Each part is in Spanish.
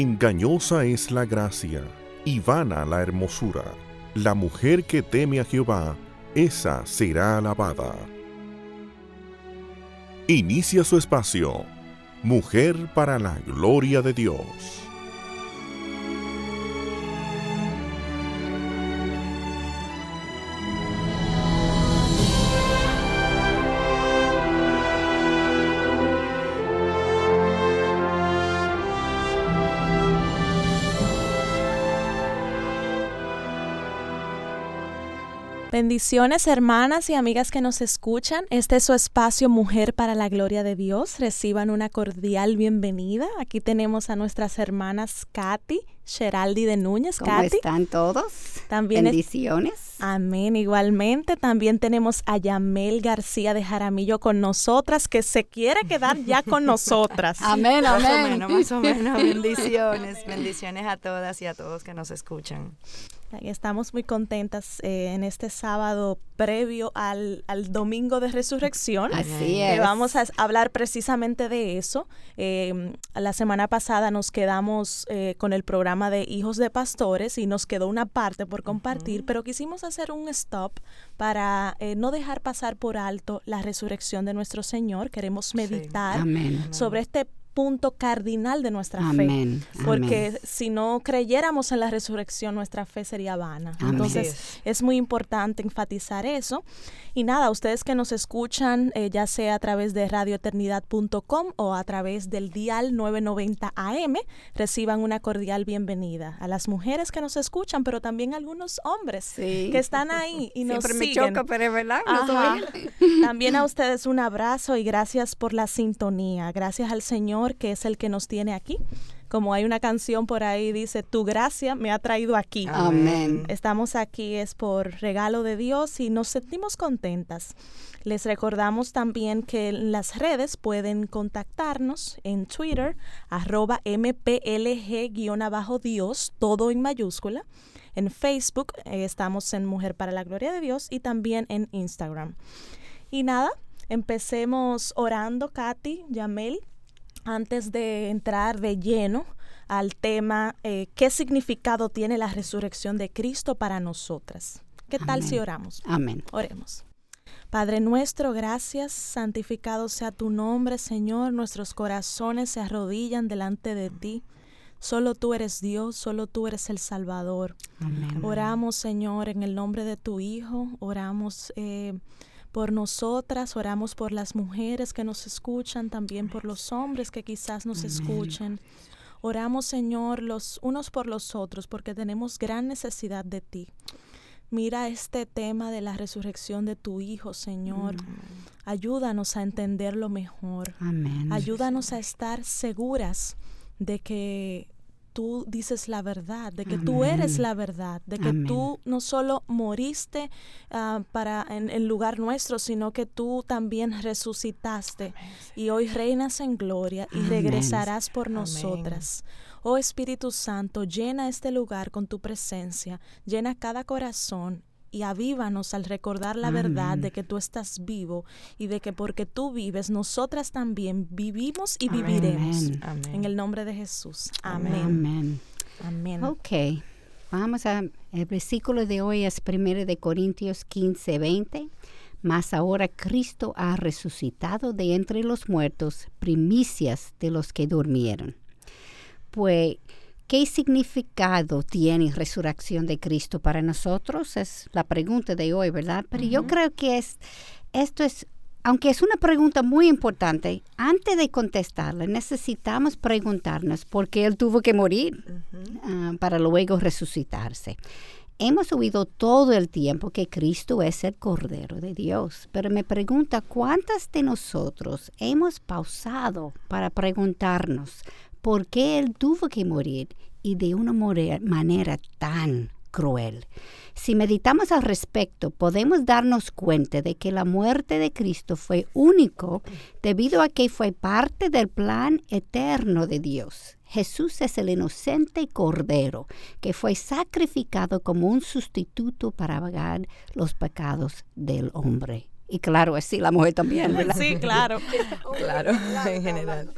Engañosa es la gracia y vana la hermosura. La mujer que teme a Jehová, esa será alabada. Inicia su espacio. Mujer para la gloria de Dios. Bendiciones hermanas y amigas que nos escuchan. Este es su espacio Mujer para la Gloria de Dios. Reciban una cordial bienvenida. Aquí tenemos a nuestras hermanas Katy, Geraldi de Núñez. ¿Cómo están todos? También Bendiciones. Amén. Igualmente, también tenemos a Yamel García de Jaramillo con nosotras, que se quiere quedar ya con nosotras. amén, amén. Más o menos, más o menos. Bendiciones. Bendiciones a todas y a todos que nos escuchan. Estamos muy contentas eh, en este sábado previo al, domingo de resurrección. Así es. vamos a hablar precisamente de eso. Em, la semana pasada nos quedamos eh, con el programa de Hijos de Pastores y nos quedó una parte por compartir, pero quisimos hacer un stop para eh, no dejar pasar por alto la resurrección de nuestro Señor. Queremos meditar sobre este punto cardinal de nuestra fe. Porque si no creyéramos en la resurrección, nuestra fe sería vana. Entonces, es muy importante enfatizar eso. Y nada, ustedes que nos escuchan, eh, ya sea a través de radioeternidad.com o a través del dial 990 AM, reciban una cordial bienvenida. A las mujeres que nos escuchan, pero también a algunos hombres que están ahí y nos Siempre me choca, pero es verdad. también a ustedes un abrazo y gracias por la sintonía. Gracias al Señor que es el que nos tiene aquí como hay una canción por ahí, dice, tu gracia me ha traído aquí. Amén. Estamos aquí es por regalo de Dios y nos sentimos contentas. Les recordamos también que en las redes pueden contactarnos en Twitter, arroba mplg-dios, todo en mayúscula. En Facebook eh, estamos en Mujer para la Gloria de Dios y también en Instagram. Y nada, empecemos orando, Katy, Yamel antes de entrar de lleno al tema, eh, ¿qué significado tiene la resurrección de Cristo para nosotras? ¿Qué tal si oramos? Amén. Oremos. Padre nuestro, gracias, santificado sea tu nombre, Señor. Nuestros corazones se arrodillan delante de ti. Solo tú eres Dios, solo tú eres el Salvador. Amén. Oramos, Señor, en el nombre de tu Hijo. Oramos eh, por nosotras, oramos por las mujeres que nos escuchan, también por los hombres que quizás nos escuchen. Oramos, Señor, los unos por los otros, porque tenemos gran necesidad de ti. Mira este tema de la resurrección de tu Hijo, Señor. Ayúdanos a entenderlo mejor. Ayúdanos a estar seguras de que tú dices la verdad, de que tú eres la verdad, de que tú no solo moriste ah, para en, lugar nuestro, sino que tú también resucitaste. Y hoy reinas en gloria y regresarás por nosotras. Oh Espíritu Santo, llena este lugar con tu presencia, llena cada corazón y avívanos al recordar la verdad de que tú estás vivo y de que porque tú vives, nosotras también vivimos y viviremos. En el nombre de Jesús. Amén. Amén. Ok. Vamos a, el versículo de hoy es 1 de Corintios 15, 20. Mas ahora Cristo ha resucitado de entre los muertos, primicias de los que durmieron. Pues ¿Qué significado tiene resurrección de Cristo para nosotros? Es la pregunta de hoy, ¿verdad? Pero yo creo que es, esto es, aunque es una pregunta muy importante, antes de contestarla necesitamos preguntarnos por qué Él tuvo que morir ah, para luego resucitarse. Hemos oído todo el tiempo que Cristo es el Cordero de Dios, pero me pregunta cuántas de nosotros hemos pausado para preguntarnos por qué Él tuvo que morir y de una manera tan cruel. Si meditamos al respecto, podemos darnos cuenta de que la muerte de Cristo fue único debido a que fue parte del plan eterno de Dios. Jesús es el inocente Cordero que fue sacrificado como un sustituto para pagar los pecados del hombre Y claro, así la mujer también, ¿verdad? Sí, claro. claro, en general.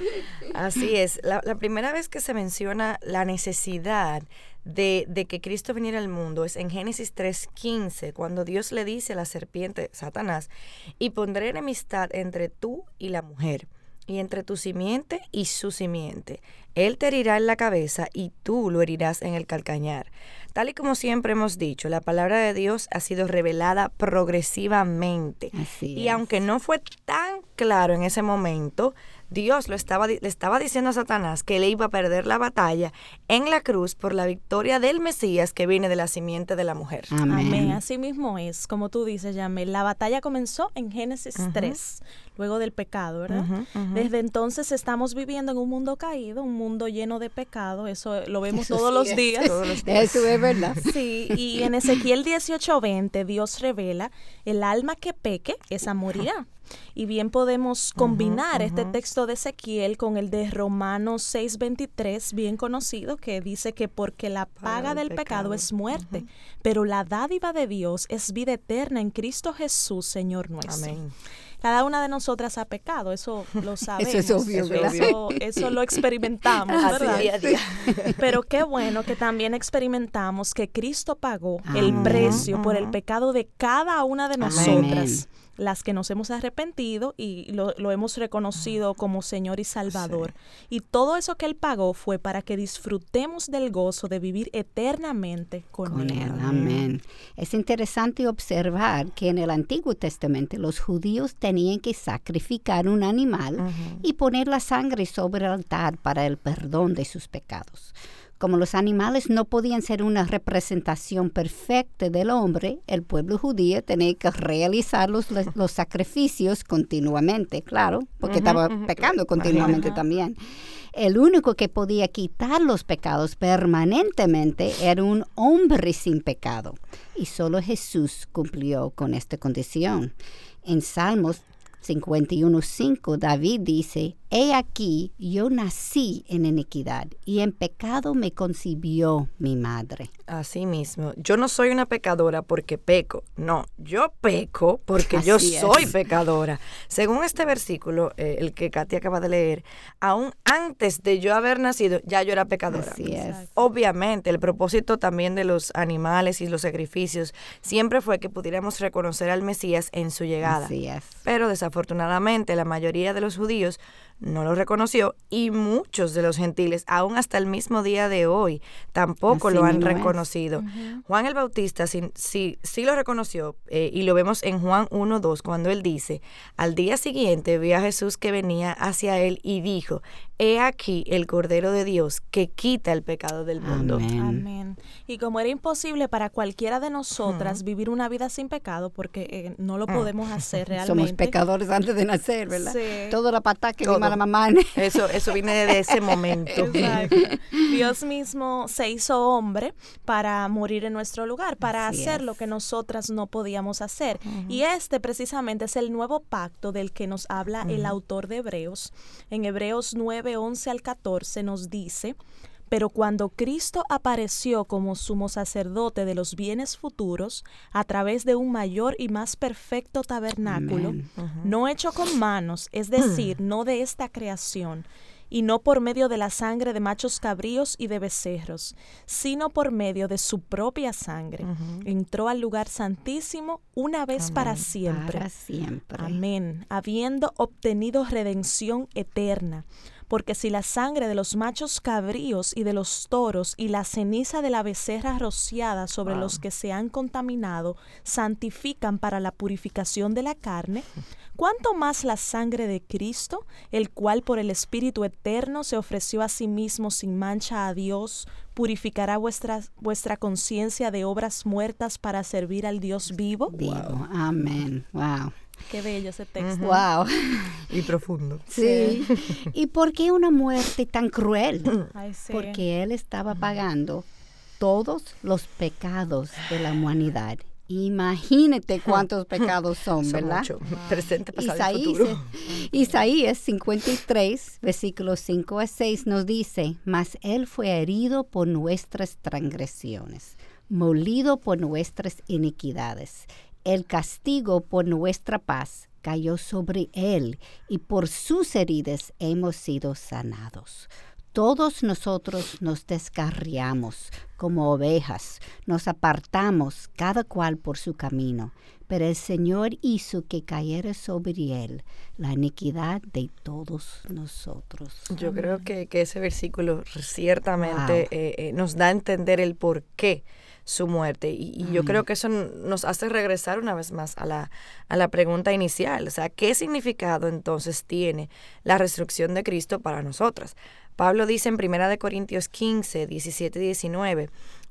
Así es. La, la, primera vez que se menciona la necesidad de, de, que Cristo viniera al mundo es en Génesis 3.15, cuando Dios le dice a la serpiente, Satanás, y pondré enemistad entre tú y la mujer, y entre tu simiente y su simiente. Él te herirá en la cabeza y tú lo herirás en el calcañar. Tal y como siempre hemos dicho, la palabra de Dios ha sido revelada progresivamente. Así y es. aunque no fue tan claro en ese momento, Dios lo estaba, le estaba diciendo a Satanás que le iba a perder la batalla en la cruz por la victoria del Mesías que viene de la simiente de la mujer. Amén. Amén. Así mismo es, como tú dices, Yamel. La batalla comenzó en Génesis Ujú. 3, luego del pecado, ¿verdad? Desde entonces estamos viviendo en un mundo caído, un mundo lleno de pecado. Eso lo vemos Eso todos sí los es. días. Todos los días. Eso es verdad. Sí, y en Ezequiel 18:20 Dios revela, el alma que peque, esa morirá. Y bien podemos combinar este texto de Ezequiel con el de Romanos 6:23, bien conocido, que dice que porque la paga del pecado es muerte, pero la dádiva de Dios es vida eterna en Cristo Jesús, Señor nuestro. Amén. Cada una de nosotras ha pecado, eso lo sabemos. es obvio, eso, ¿verdad? eso- eso lo experimentamos, Así ¿verdad? día a día. Pero qué bueno que también experimentamos que Cristo pagó el precio por el pecado de cada una de Amén. Las que nos hemos arrepentido y lo, lo hemos reconocido como Señor y Salvador. Y todo eso que Él pagó fue para que disfrutemos del gozo de vivir eternamente con, con Él. él. Amén. Es interesante observar que en el Antiguo Testamento los judíos tenían que sacrificar un animal y poner la sangre sobre el altar para el perdón de sus pecados. Como los animales no podían ser una representación perfecta del hombre, el pueblo judío tenía que realizar los, los sacrificios continuamente, claro, porque estaba pecando continuamente también. El único que podía quitar los pecados permanentemente era un hombre sin pecado. Y solo Jesús cumplió con esta condición. En Salmos 51.5 David dice, He aquí, yo nací en iniquidad y en pecado me concibió mi madre. Así mismo. Yo no soy una pecadora porque peco. No, yo peco porque yo es. soy pecadora. Según este versículo, eh, el que Katy acaba de leer, aún antes de yo haber nacido, ya yo era pecadora. Así es. Obviamente, el propósito también de los animales y los sacrificios siempre fue que pudiéramos reconocer al Mesías en su llegada. Así es. Pero desafortunadamente la mayoría de los judíos no lo reconoció y muchos de los gentiles, aún hasta el mismo día de hoy, tampoco Así lo han reconocido. Juan el Bautista sí, sí, sí lo reconoció eh, y lo vemos en Juan 1.2 cuando él dice, al día siguiente vio a Jesús que venía hacia él y dijo, he aquí el Cordero de Dios que quita el pecado del mundo. Amén. Amén. Y como era imposible para cualquiera de nosotras vivir una vida sin pecado, porque eh, no lo podemos hacer realmente. Somos pecadores antes de nacer, ¿verdad? Sí. Toda la patada que Todo. la mamá. Eso, eso viene de ese momento. Exacto. Dios mismo se hizo hombre para morir en nuestro lugar, para Así hacer es. lo que nosotras no podíamos hacer. Y este precisamente es el nuevo pacto del que nos habla el autor de Hebreos. En Hebreos 9, 11 al 14 nos dice, pero cuando Cristo apareció como sumo sacerdote de los bienes futuros, a través de un mayor y más perfecto tabernáculo, no hecho con manos, es decir, no de esta creación, y no por medio de la sangre de machos cabríos y de becerros, sino por medio de su propia sangre. Entró al lugar santísimo una vez para siempre. Para siempre. Amén. Habiendo obtenido redención eterna. Porque si la sangre de los machos cabríos y de los toros y la ceniza de la becerra rociada sobre los que se han contaminado santifican para la purificación de la carne, ¿cuánto más la sangre de Cristo, el cual por el Espíritu eterno se ofreció a sí mismo sin mancha a Dios, purificará vuestra, vuestra conciencia de obras muertas para servir al Dios vivo? Vivo. Amén. Wow. Qué bello ese texto. Wow. Y profundo. Sí. ¿Y por qué una muerte tan cruel? Ay, sí. Porque Él estaba pagando todos los pecados de la humanidad. Imagínate cuántos pecados son, Son ¿verdad? mucho. Presente, pasado y Isaías, futuro. Isaías 53, versículos 5 a 6 nos dice, mas Él fue herido por nuestras transgresiones, molido por nuestras iniquidades. El castigo por nuestra paz cayó sobre él y por sus heridas hemos sido sanados. Todos nosotros nos descarriamos como ovejas, nos apartamos cada cual por su camino, pero el Señor hizo que cayera sobre él la iniquidad de todos nosotros. Yo creo que, ese versículo ciertamente eh, eh, nos da a entender el por qué su muerte. Y, yo creo que eso nos hace regresar una vez más a la, a la pregunta inicial. O sea, ¿qué significado entonces tiene la resurrección de Cristo para nosotras? Pablo dice en 1 Corintios 15, 17 y 19,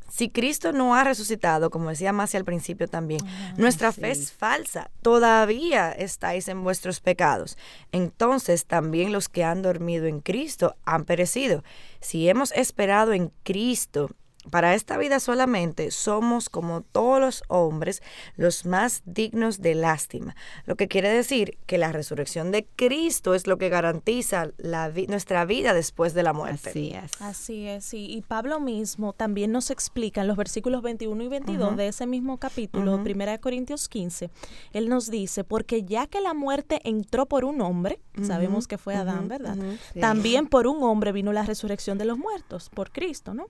si Cristo no ha resucitado, como decía más al principio también, ah, nuestra fe es falsa, todavía estáis en vuestros pecados. Entonces también los que han dormido en Cristo han perecido. Si hemos esperado en Cristo para esta vida solamente somos como todos los hombres los más dignos de lástima. Lo que quiere decir que la resurrección de Cristo es lo que garantiza la nuestra vida después de la muerte. Así es. Así es, y Pablo mismo también nos explica en los versículos 21 y 22 de ese mismo capítulo, 1 Corintios 15, él nos dice, porque ya que la muerte entró por un hombre, sabemos que fue Adán, ¿verdad? También por un hombre vino la resurrección de los muertos, por Cristo, ¿no?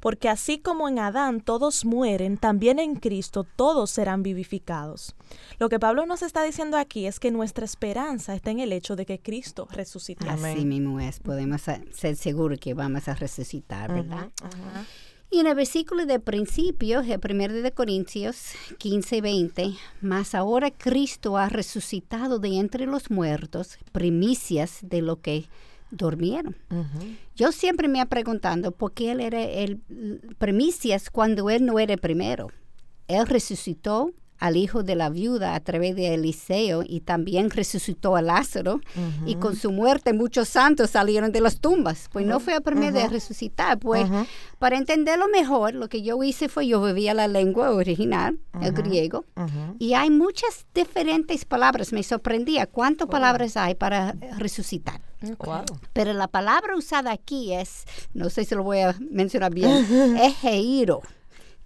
Porque así como en Adán todos mueren, también en Cristo todos serán vivificados. Lo que Pablo nos está diciendo aquí es que nuestra esperanza está en el hecho de que Cristo resucite. Así mismo es, podemos ser seguros que vamos a resucitar, ¿verdad? Y en el versículo de principio, el primero de Corintios 15 y 20, más ahora Cristo ha resucitado de entre los muertos, primicias de lo que durmieron. Yo siempre me he preguntado por qué él era el primicias cuando él no era el primero. Él resucitó al hijo de la viuda a través de Eliseo y también resucitó a Lázaro. Y con su muerte muchos santos salieron de las tumbas. Pues no fue el primero de resucitar. Pues para entenderlo mejor, lo que yo hice fue yo vivía la lengua original, el griego, y hay muchas diferentes palabras. Me sorprendía cuántas palabras hay para resucitar. Pero la palabra usada aquí es, no sé si lo voy a mencionar bien, es heiro,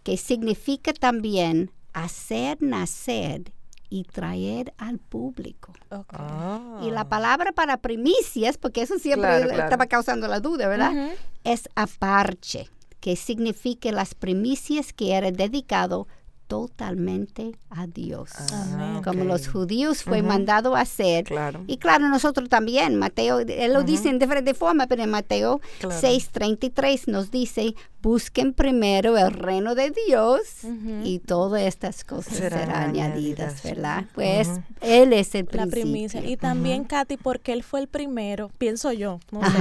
que significa también hacer nacer y traer al público. Ah. Y la palabra para primicias, porque eso siempre estaba causando la duda, ¿verdad? Es aparche, que significa las primicias que era dedicado totalmente a Dios. Ah, Como los judíos fue mandado a hacer. Y claro, nosotros también. Mateo, él lo dice en diferente forma, pero en Mateo 6:33 nos dice, busquen primero el reino de Dios y todas estas cosas serán, añadidas, ¿verdad? Pues Él es el principio. La primicia. Y también, Katy, porque Él fue el primero, pienso yo, no sé,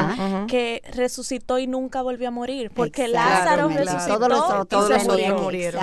que resucitó y nunca volvió a morir. Porque Lázaro resucitó todos los, todos y se murieron.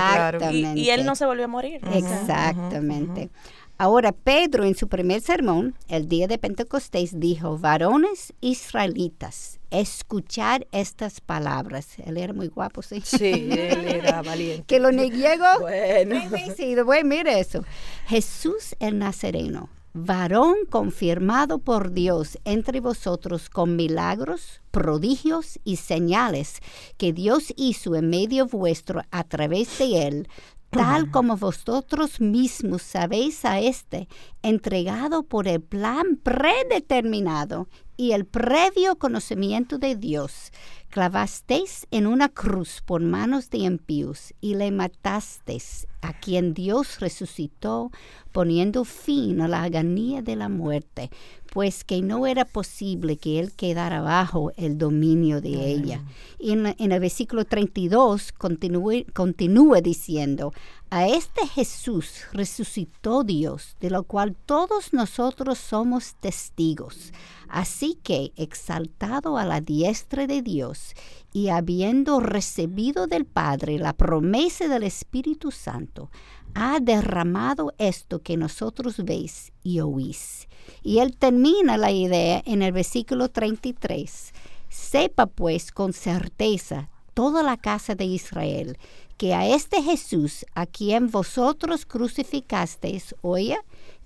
Y, y, Él no se volvió a morir. Exactamente. Ahora Pedro en su primer sermón, el día de Pentecostés, dijo, varones israelitas, escuchar estas palabras. Él era muy guapo, sí. Sí, él era valiente. que lo niego. Bueno. Sí, bueno, mire eso. Jesús el Nazareno, varón confirmado por Dios entre vosotros con milagros, prodigios y señales que Dios hizo en medio vuestro a través de él, tal como vosotros mismos sabéis a este, entregado por el plan predeterminado y el previo conocimiento de Dios, clavasteis en una cruz por manos de impíos y le matasteis, a quien Dios resucitó, poniendo fin a la agonía de la muerte, pues que no era posible que él quedara bajo el dominio de ella. Y en, el versículo 32 continúa diciendo, a este Jesús resucitó Dios, de lo cual todos nosotros somos testigos. Así que, exaltado a la diestra de Dios y habiendo recibido del Padre la promesa del Espíritu Santo, ha derramado esto que nosotros veis y oís. Y él termina la idea en el versículo 33. Sepa pues con certeza toda la casa de Israel que a este Jesús a quien vosotros crucificasteis, oye,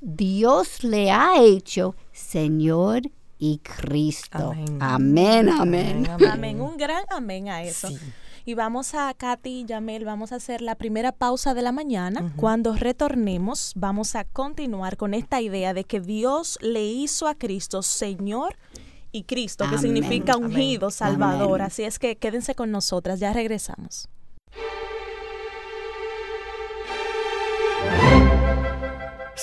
Dios le ha hecho Señor y Cristo. Amén, amén. Amén, un gran amén a eso. Y vamos a, Katy y Yamel, vamos a hacer la primera pausa de la mañana. Cuando retornemos, vamos a continuar con esta idea de que Dios le hizo a Cristo Señor y Cristo, que significa ungido, Salvador. Así es que quédense con nosotras, ya regresamos.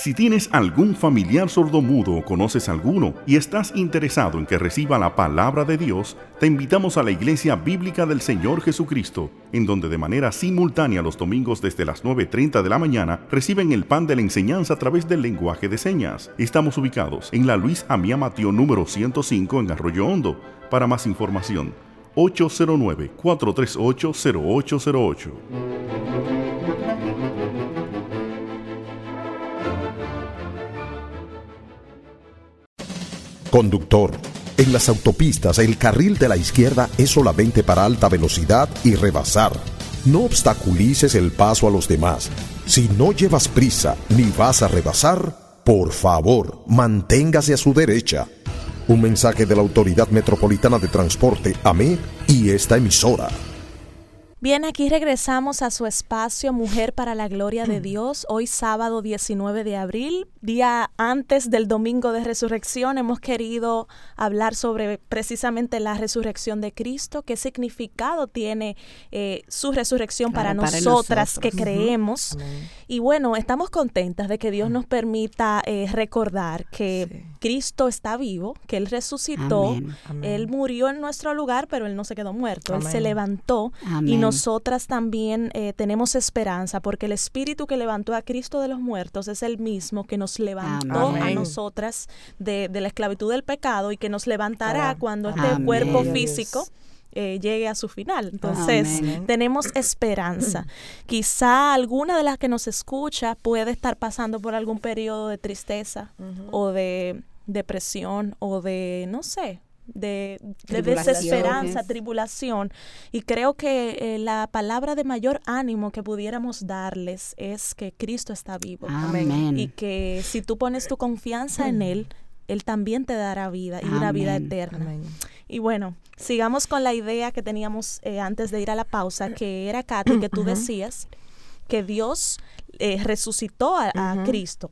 Si tienes algún familiar sordomudo o conoces alguno y estás interesado en que reciba la palabra de Dios, te invitamos a la Iglesia Bíblica del Señor Jesucristo, en donde de manera simultánea los domingos desde las 9.30 de la mañana reciben el pan de la enseñanza a través del lenguaje de señas. Estamos ubicados en la Luis Amía Mateo número 105 en Arroyo Hondo. Para más información, 809-438-0808. Conductor. En las autopistas el carril de la izquierda es solamente para alta velocidad y rebasar. No obstaculices el paso a los demás. Si no llevas prisa ni vas a rebasar, por favor, manténgase a su derecha. Un mensaje de la Autoridad Metropolitana de Transporte, AME, y esta emisora. Bien, aquí regresamos a su espacio Mujer para la Gloria de Dios. Hoy sábado 19 de abril, día antes del domingo de resurrección, hemos querido hablar sobre precisamente la resurrección de Cristo, qué significado tiene eh, su resurrección para, nosotras que creemos. Y bueno, estamos contentas de que Dios nos permita eh, recordar que Cristo está vivo, que Él resucitó, Él murió en nuestro lugar, pero Él no se quedó muerto, Él se levantó. Y nosotras también eh, tenemos esperanza porque el Espíritu que levantó a Cristo de los muertos es el mismo que nos levantó a nosotras de, la esclavitud del pecado y que nos levantará cuando este cuerpo físico eh, llegue a su final. Entonces, tenemos esperanza. Quizá alguna de las que nos escucha puede estar pasando por algún periodo de tristeza o de depresión o de, no sé, de, desesperanza, tribulación. Y creo que eh, la palabra de mayor ánimo que pudiéramos darles es que Cristo está vivo. Amén. Y que si tú pones tu confianza en Él, Él también te dará vida y una vida eterna. Y bueno, sigamos con la idea que teníamos eh, antes de ir a la pausa, que era, Katy, que tú decías que Dios eh, resucitó a, a Cristo.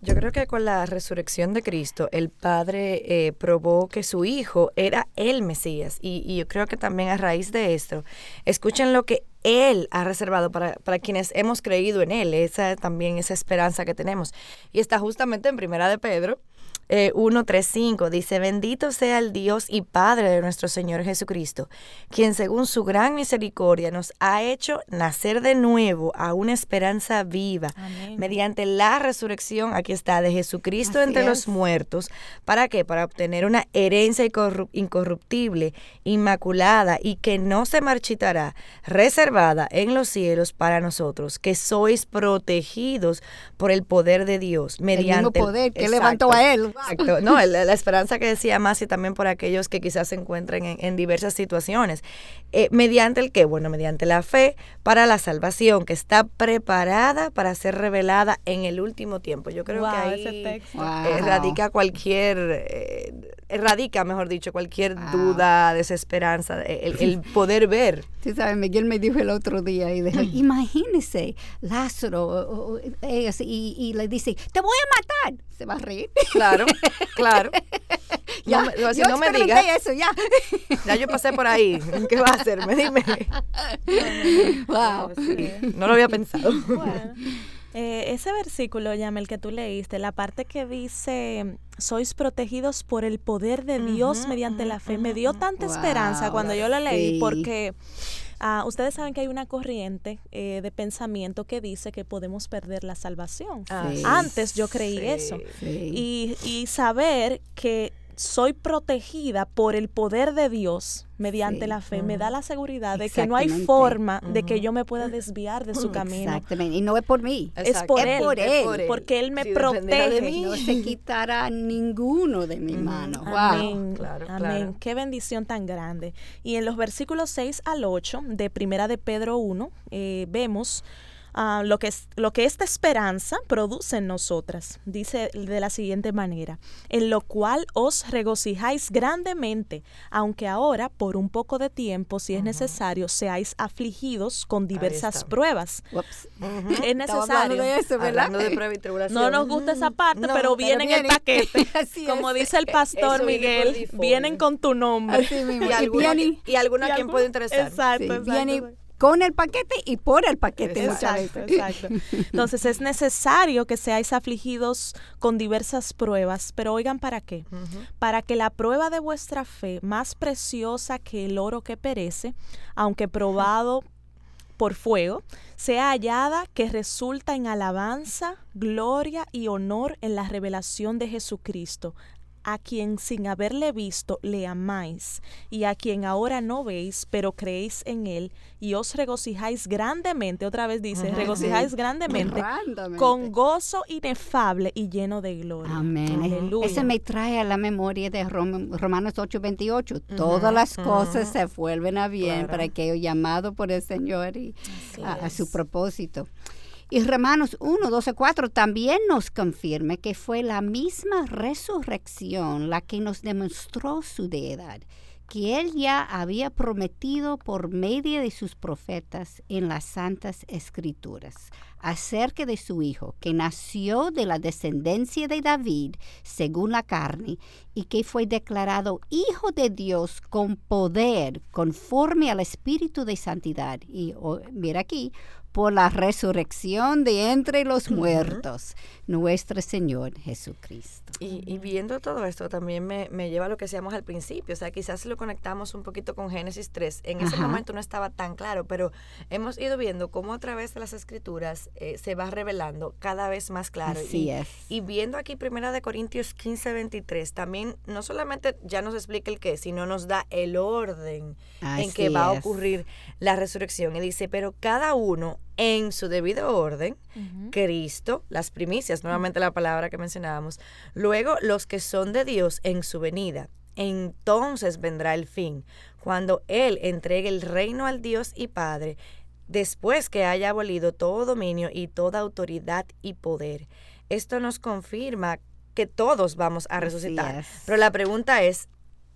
Yo creo que con la resurrección de Cristo, el Padre eh, probó que su Hijo era el Mesías. Y, yo creo que también a raíz de esto, escuchen lo que Él ha reservado para, para quienes hemos creído en Él, esa también esa esperanza que tenemos. Y está justamente en Primera de Pedro, eh, 1.3.5 dice, bendito sea el Dios y Padre de nuestro Señor Jesucristo, quien según su gran misericordia nos ha hecho nacer de nuevo a una esperanza viva mediante la resurrección, aquí está, de Jesucristo entre los muertos. ¿Para qué? Para obtener una herencia incorruptible, inmaculada y que no se marchitará, reservada en los cielos para nosotros, que sois protegidos por el poder de Dios mediante el mismo poder que levantó a él Exacto. No, la, esperanza que decía Masi también por aquellos que quizás se encuentren en, diversas situaciones. Eh, mediante el qué? Bueno, mediante la fe para la salvación, que está preparada para ser revelada en el último tiempo. Yo creo que ahí radica cualquier, eh, erradica, mejor dicho, cualquier duda, desesperanza, el, poder ver. Sí, sabes, Miguel me dijo el otro día y dijo, imagínese Lázaro y, y le dice, te voy a matar. Se va a reír. Claro, claro. ya, no, si no me digas. eso, ya. ya yo pasé por ahí. ¿Qué va a hacerme? Dime. Wow. no lo había pensado. Eh, ese versículo, Yamel, que tú leíste, la parte que dice, sois protegidos por el poder de Dios mediante la fe, me dio tanta esperanza cuando yo lo leí, porque uh, ustedes saben que hay una corriente eh, de pensamiento que dice que podemos perder la salvación. Ah, Antes yo creí eso. Y, y saber que soy protegida por el poder de Dios mediante la fe, me da la seguridad de que no hay forma de que yo me pueda desviar de su camino. Exactamente, y no es por mí, es por, él, porque él me protege. De mí. No se quitará ninguno de mi mano. Amén, Amén. Qué bendición tan grande. Y en los versículos 6 al 8 de Primera de Pedro 1 eh, vemos ah, lo, que es, lo que esta esperanza produce en nosotras. Dice de la siguiente manera, en lo cual os regocijáis grandemente, aunque ahora por un poco de tiempo, si es necesario, seáis afligidos con diversas pruebas. Es necesario. De eso, Hablando de prueba y tribulación. No nos gusta esa parte, No, pero pero viene en el paquete. Así Como es. dice el pastor Eso viene por Miguel, vienen con tu nombre. Así mismo. Y Y alguna, y alguna Y a quien algún- puede interesar. Exacto, Sí, exacto, viene exacto. Con el paquete y por el paquete muchas Exacto, veces. exacto. Entonces es necesario que seáis afligidos con diversas pruebas, pero oigan para qué. Para que la prueba de vuestra fe, más preciosa que el oro que perece, aunque probado por fuego, sea hallada que resulta en alabanza, gloria y honor en la revelación de Jesucristo, a quien sin haberle visto le amáis, y a quien ahora no veis, pero creéis en él, y os regocijáis grandemente, otra vez dice, regocijáis grandemente, Grandemente. con gozo inefable y lleno de gloria. Amén. Aleluya. Eso me trae a la memoria de Rom- Romanos 8:28. Todas las cosas se vuelven a bien Claro. para aquello llamado por el Señor y a, a su propósito. Y Romanos 1, 12, 4 también nos confirma que fue la misma resurrección la que nos demostró su deidad, que él ya había prometido por medio de sus profetas en las santas escrituras acerca de su hijo, que nació de la descendencia de David según la carne y que fue declarado hijo de Dios con poder conforme al espíritu de santidad. Y oh, mira aquí, por la resurrección de entre los muertos, nuestro Señor Jesucristo. Y, y viendo todo esto también me, me lleva a lo que decíamos al principio, o sea, quizás lo conectamos un poquito con Génesis 3. En ese Ajá. momento no estaba tan claro, pero hemos ido viendo cómo a través de las escrituras eh, se va revelando cada vez más claro. Así y, es. y viendo aquí Primera de Corintios 15, 23, también no solamente ya nos explica el qué, sino nos da el orden en que va a es. ocurrir la resurrección. Y dice, pero cada uno en su debido orden, Cristo, las primicias, nuevamente la palabra que mencionábamos, luego los que son de Dios en su venida. Entonces vendrá el fin, cuando Él entregue el reino al Dios y Padre, después que haya abolido todo dominio y toda autoridad y poder. Esto nos confirma que todos vamos a resucitar. es. Pero la pregunta es,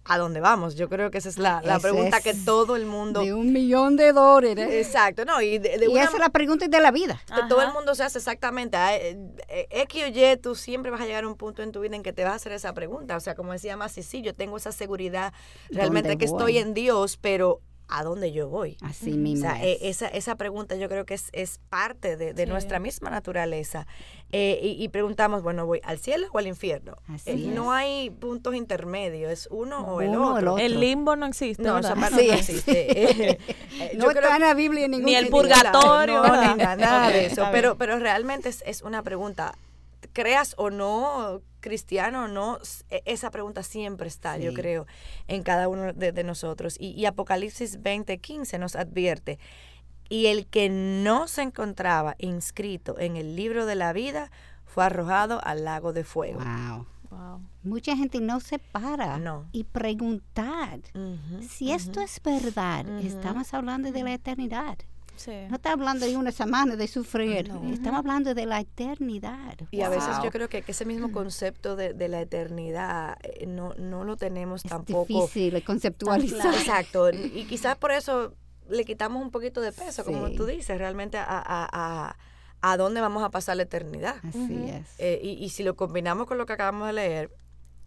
¿a dónde vamos? Yo creo que esa es la, la pregunta es que todo el mundo... De un millón de dólares. Exacto, no, y de, de y una esa es la pregunta de la vida. que todo el mundo se hace exactamente. ah, eh, eh, X o Y, tú siempre vas a llegar a un punto en tu vida en que te vas a hacer esa pregunta. O sea, como decía Masi, sí, yo tengo esa seguridad realmente ¿Dónde que estoy en Dios, pero ¿a dónde yo voy? Así O mismo sea, es. eh, esa, esa pregunta yo creo que es, es parte de, de Sí. nuestra misma naturaleza. Eh, y, y preguntamos, bueno, ¿voy al cielo o al infierno? Así Eh, es. No hay puntos intermedios, es uno o el o otro. el otro. El limbo no existe, No, esa parte no existe. Eh, no está en la Biblia en ningún Ni el purgatorio. Ni nada, de eso. Pero, pero realmente es, es una pregunta. Creas o no, cristiano o no, e- esa pregunta siempre está, yo creo, en cada uno de, de nosotros. Y, y Apocalipsis 20:15 nos advierte. Y el que no se encontraba inscrito en el libro de la vida fue arrojado al lago de fuego. Wow. Wow. Mucha gente no se para No. y preguntar si esto es verdad. Estamos hablando de la eternidad. Sí. No está hablando de una semana de sufrir. No. Estamos hablando de la eternidad. Y a veces yo creo que, que ese mismo concepto de, de la eternidad eh, no, no lo tenemos es tampoco. difícil de conceptualizar. claro. Exacto. Y quizás por eso le quitamos un poquito de peso, como tú dices, realmente a, a, a, a dónde vamos a pasar la eternidad. Así es. Eh, y, y si lo combinamos con lo que acabamos de leer,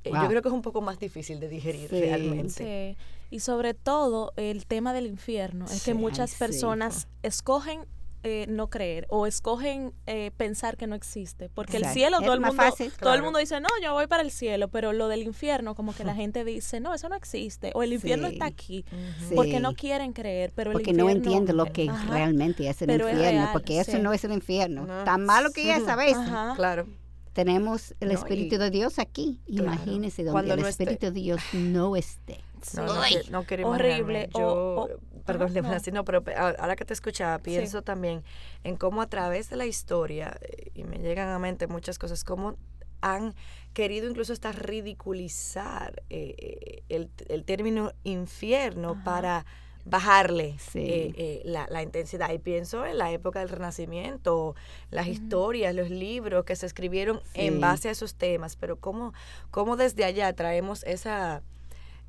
eh, yo creo que es un poco más difícil de digerir Sí. realmente. Sí. Y sobre todo el tema del infierno. Es Sí. que muchas Ay, sí. personas escogen eh, no creer o escogen eh, pensar que no existe. Porque el cielo, Es todo el más mundo, fácil. todo el mundo dice, no, yo voy para el cielo, pero lo del infierno, como que la gente dice, no, eso no existe, o el infierno Sí. está aquí, Sí. porque no quieren creer, pero el Porque no infierno- entiende lo que Ajá. realmente es el Pero es infierno, real, porque eso no es el infierno. No. Tan malo que es a veces. Ajá. Claro. Tenemos el No, y- Espíritu de Dios aquí. Claro. Imagínense donde Cuando el no esté. Espíritu de Dios no esté. No, no, que- no quiero horrible, imaginarme. o- Yo, o- perdón, no. así, no, pero ahora que te escuchaba, pienso también en cómo a través de la historia, eh, y me llegan a mente muchas cosas, cómo han querido incluso hasta ridiculizar eh, eh, el, el término infierno Ajá. para bajarle eh, eh, la, la, intensidad. Y pienso en la época del Renacimiento, las historias, los libros que se escribieron en base a esos temas, pero cómo, cómo desde allá traemos esa...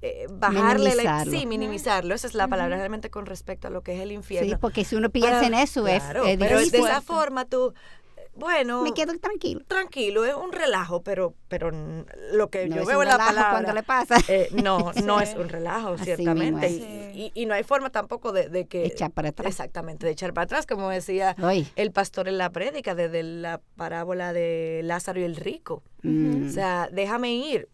Eh, bajarle minimizarlo. sí minimizarlo esa es la palabra realmente con respecto a lo que es el infierno sí porque si uno piensa en eso es, es pero de esa forma tú bueno, me quedo tranquilo. Tranquilo, es un relajo, pero pero lo que yo veo en la palabra cuando le pasa. Eh, no, no es un relajo, ciertamente. Y, y, no hay forma tampoco de, de, que echar para atrás. Exactamente, de echar para atrás, como decía el pastor en la prédica desde la parábola de Lázaro y el rico. Mm. O sea, déjame ir.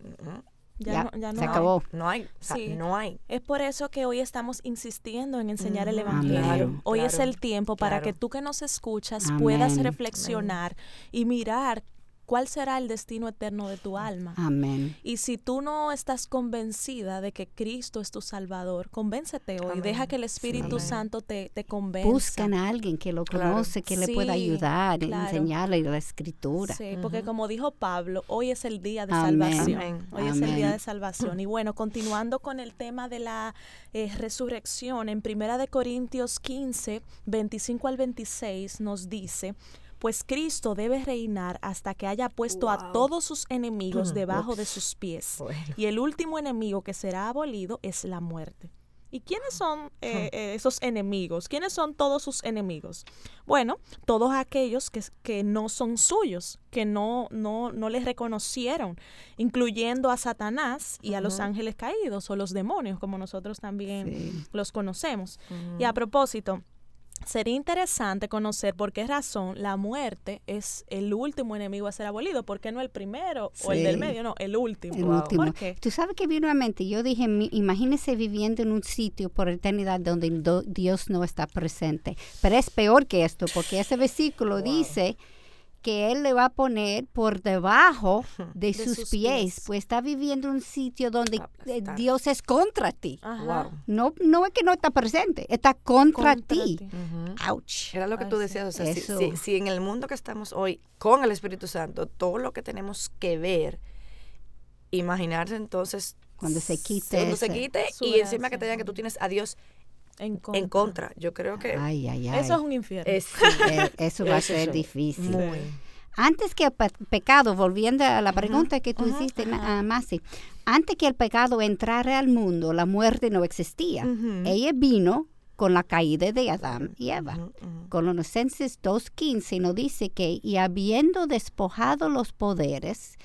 Ya, no, se acabó. No hay, no hay. Es por eso que hoy estamos insistiendo en enseñar el Evangelio. hoy es el tiempo para que tú que nos escuchas puedas reflexionar y mirar cuál será el destino eterno de tu alma. Amén. Y si tú no estás convencida de que Cristo es tu Salvador, convéncete hoy. Deja que el Espíritu Santo te, te convenza. Buscan a alguien que lo conoce, que le pueda ayudar, enseñarle la Escritura. Sí, porque como dijo Pablo, hoy es el día de salvación. Hoy es el día de salvación. Y bueno, continuando con el tema de la eh, resurrección, en Primera de Corintios 15, 25 al 26 nos dice, pues Cristo debe reinar hasta que haya puesto a todos sus enemigos debajo de sus pies. Y el último enemigo que será abolido es la muerte. ¿Y quiénes son eh, eh, esos enemigos? ¿Quiénes son todos sus enemigos? Bueno, todos aquellos que, que no son suyos, que no, no, no les reconocieron, incluyendo a Satanás y a los ángeles caídos o los demonios, como nosotros también los conocemos. Y a propósito, Sería interesante conocer por qué razón la muerte es el último enemigo a ser abolido. ¿Por qué no el primero o el del medio? No, el último. El último. ¿Por qué? Tú sabes que vino a mente. Yo dije, imagínese viviendo en un sitio por eternidad donde Dios no está presente. Pero es peor que esto, porque ese versículo dice que él le va a poner por debajo de, sus, pies, pues está viviendo en un sitio donde eh, Dios es contra ti. No, no es que no está presente, está contra, ti. Ouch. Era lo que tú decías, si, en el mundo que estamos hoy con el Espíritu Santo, todo lo que tenemos que ver, imaginarse entonces cuando se quite, cuando se quite y encima que te digan que tú tienes a Dios en contra. Yo creo que eso es un infierno. Eh, eso va a ser difícil. Antes que el pecado, volviendo a la pregunta que tú hiciste, Masi, antes que el pecado entrara al mundo, la muerte no existía. Ella vino con la caída de Adán y Eva. Colosenses 2.15 nos dice que, y habiendo despojado los poderes,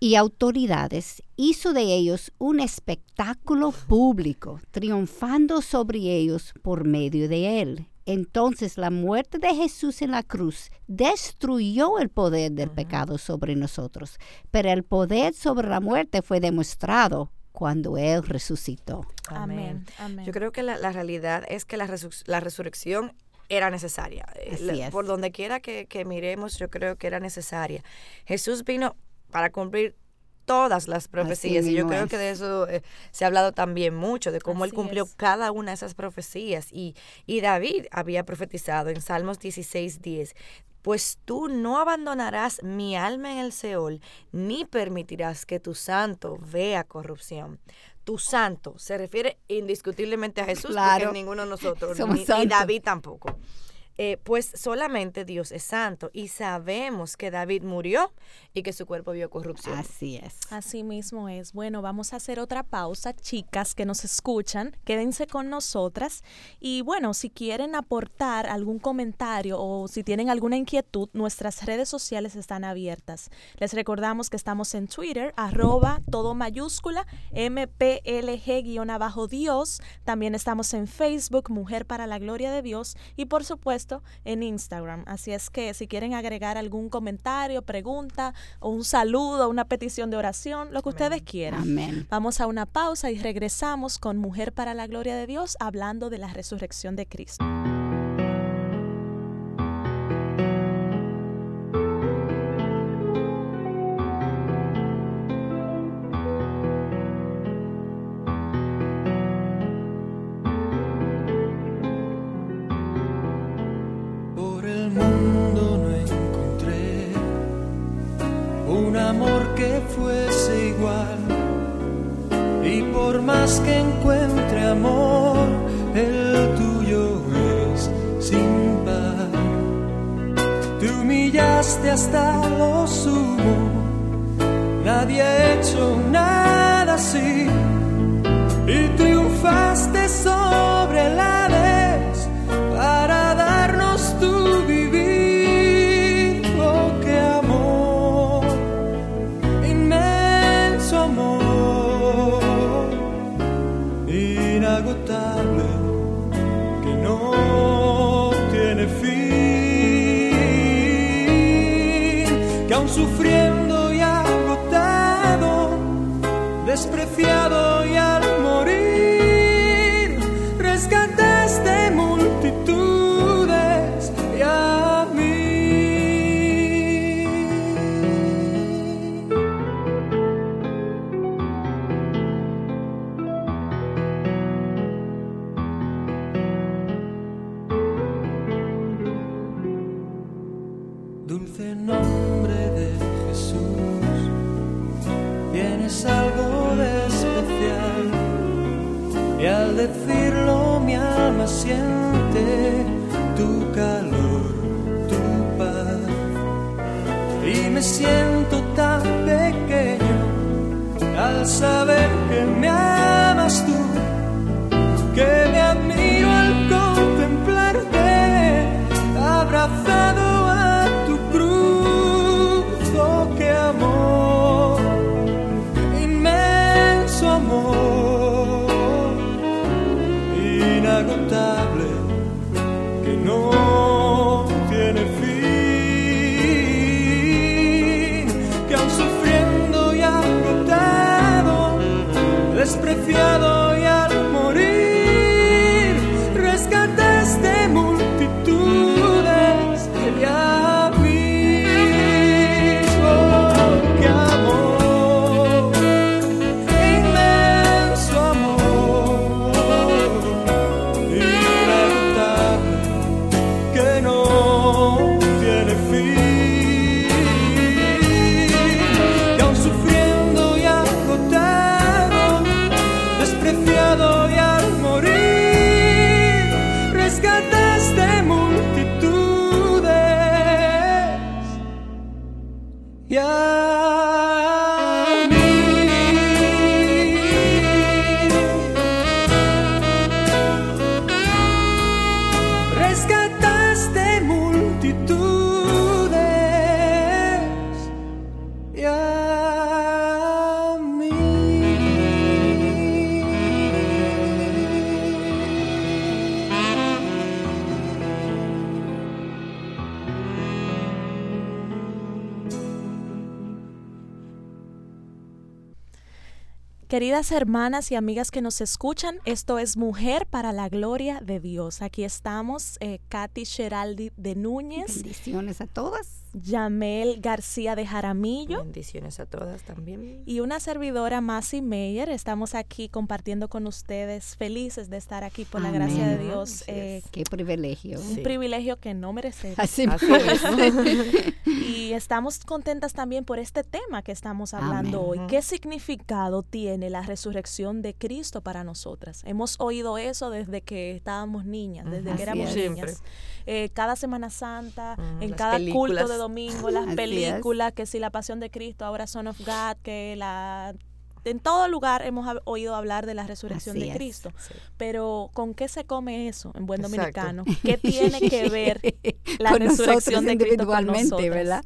y autoridades, hizo de ellos un espectáculo público, triunfando sobre ellos por medio de él. Entonces la muerte de Jesús en la cruz destruyó el poder del pecado sobre nosotros, pero el poder sobre la muerte fue demostrado cuando Él resucitó. Amén. Yo creo que la, realidad es que la, resurrección era necesaria. Por donde quiera que, que miremos, yo creo que era necesaria. Jesús vino para cumplir todas las profecías. Y yo creo que de eso eh, se ha hablado también mucho, de cómo él cumplió cada una de esas profecías. Y, y David había profetizado en Salmos 16, 10. Pues tú no abandonarás mi alma en el Seol, ni permitirás que tu santo vea corrupción. Tu santo se refiere indiscutiblemente a Jesús, porque ninguno de nosotros, ni, ni David tampoco. Eh, pues solamente Dios es santo y sabemos que David murió y que su cuerpo vio corrupción. Así es. Así mismo es. Bueno, vamos a hacer otra pausa, chicas que nos escuchan, quédense con nosotras y bueno, si quieren aportar algún comentario o si tienen alguna inquietud, nuestras redes sociales están abiertas. Les recordamos que estamos en Twitter, arroba todo mayúscula, MPLG-abajo Dios. También estamos en Facebook, Mujer para la Gloria de Dios y por supuesto en Instagram. Así es que si quieren agregar algún comentario, pregunta o un saludo, una petición de oración, lo que ustedes quieran. Vamos a una pausa y regresamos con Mujer para la Gloria de Dios hablando de la resurrección de Cristo. Que encuentre amor, el tuyo es sin par. Te humillaste hasta lo sumo, nadie ha hecho nada así y triunfaste sobre inagotable, que no tiene fin, que aún sufriendo y agotado, despreciado saber que me Hermanas y amigas que nos escuchan, esto es Mujer para la Gloria de Dios. Aquí estamos, eh, Katy Geraldi de Núñez, Bendiciones a todas. Yamel García de Jaramillo Bendiciones a todas también. y una servidora, Masi Meyer. Estamos aquí compartiendo con ustedes, felices de estar aquí por la gracia de. Dios. Eh. Qué privilegio. un Sí. privilegio que no merecemos. Así. Y estamos contentas también por este tema que estamos hablando Amén. hoy. ¿Qué significado tiene la resurrección de Cristo para nosotras? Hemos oído eso desde que estábamos niñas, desde que éramos es. niñas. Eh, cada Semana Santa, Mm, en cada culto de domingo, las Así es. películas, que si la Pasión de Cristo, ahora Son of God, que la... En todo lugar hemos oído hablar de la resurrección Así de es. Cristo. Sí. Pero ¿con qué se come eso en buen Exacto. dominicano? ¿Qué tiene que ver la nosotros resurrección de Cristo con nosotras? ¿verdad?